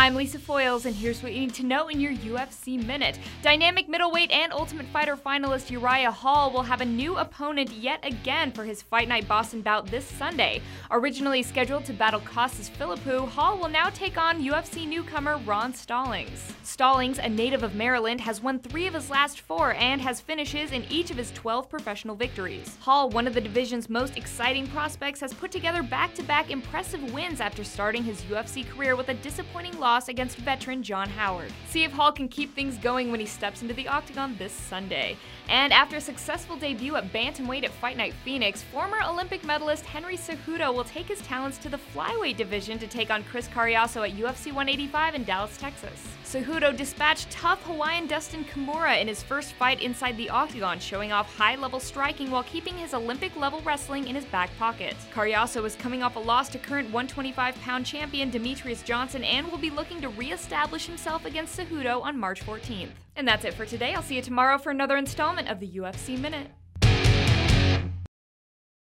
I'm Lisa Foiles, and here's what you need to know in your UFC Minute. Dynamic middleweight and Ultimate Fighter finalist Uriah Hall will have a new opponent yet again for his Fight Night Boston bout this Sunday. Originally scheduled to battle Costas Philippou, Hall will now take on UFC newcomer Ron Stallings. Stallings, a native of Maryland, has won three of his last four and has finishes in each of his 12 professional victories. Hall, one of the division's most exciting prospects, has put together back to back impressive wins after starting his UFC career with a disappointing loss against veteran John Howard. See if Hall can keep things going when he steps into the octagon this Sunday. And after a successful debut at Bantamweight at Fight Night Phoenix, former Olympic medalist Henry Cejudo will take his talents to the flyweight division to take on Chris Cariaso at UFC 185 in Dallas, Texas. Cejudo dispatched tough Hawaiian Dustin Kimura in his first fight inside the octagon, showing off high-level striking while keeping his Olympic-level wrestling in his back pocket. Cariaso is coming off a loss to current 125-pound champion Demetrious Johnson and will be looking to re-establish himself against Cejudo on March 14th. And that's it for today. I'll see you tomorrow for another installment of the UFC Minute.